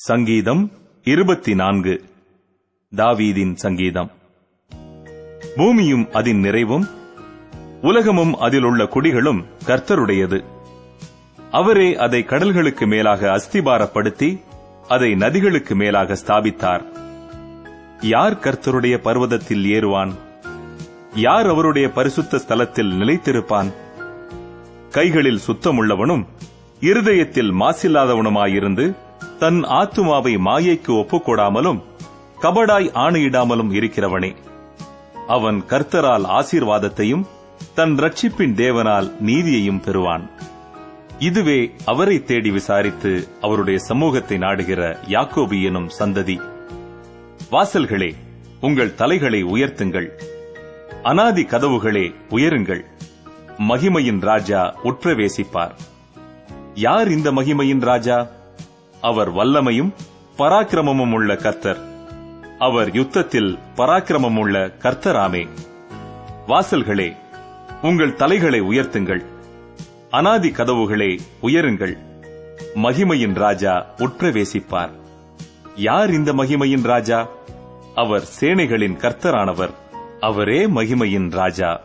சங்கீதம் இருபத்தி நான்கு தாவீதின் சங்கீதம். பூமியும் அதன் நிறைவும் உலகமும் அதிலுள்ள குடிகளும் கர்த்தருடையது. அவரே அதை கடல்களுக்கு மேலாக அஸ்திபாரப்படுத்தி அதை நதிகளுக்கு மேலாக ஸ்தாபித்தார். யார் கர்த்தருடைய பர்வதத்தில் ஏறுவான்? யார் அவருடைய பரிசுத்த ஸ்தலத்தில் நிலைத்திருப்பான்? கைகளில் சுத்தமுள்ளவனும் இருதயத்தில் மாசில்லாதவனுமாயிருந்து தன் ஆத்துமாவை மாயைக்கு ஒப்புக்கொடாமலும் கபடாய் ஆணையிடாமலும் இருக்கிறவனே. அவன் கர்த்தரால் ஆசீர்வாதத்தையும் தன் ரட்சிப்பின் தேவனால் நீதியையும் பெறுவான். இதுவே அவரை தேடி விசாரித்து அவருடைய சமூகத்தை நாடுகிற யாக்கோபி எனும் சந்ததி. வாசல்களே உங்கள் தலைகளை உயர்த்துங்கள். அனாதி கதவுகளே உயருங்கள். மகிமையின் ராஜா உட்பிரவேசிப்பார். யார் இந்த மகிமையின் ராஜா? அவர் வல்லமையும் பராக்கிரமமும் உள்ள கர்த்தர். அவர் யுத்தத்தில் பராக்கிரமம் உள்ள கர்த்தராமே. வாசல்களே உங்கள் தலைகளை உயர்த்துங்கள். அனாதி கதவுகளே உயருங்கள். மகிமையின் ராஜா உட்பிரவேசிப்பார். யார் இந்த மகிமையின் ராஜா? அவர் சேனைகளின் கர்த்தரானவர். அவரே மகிமையின் ராஜா.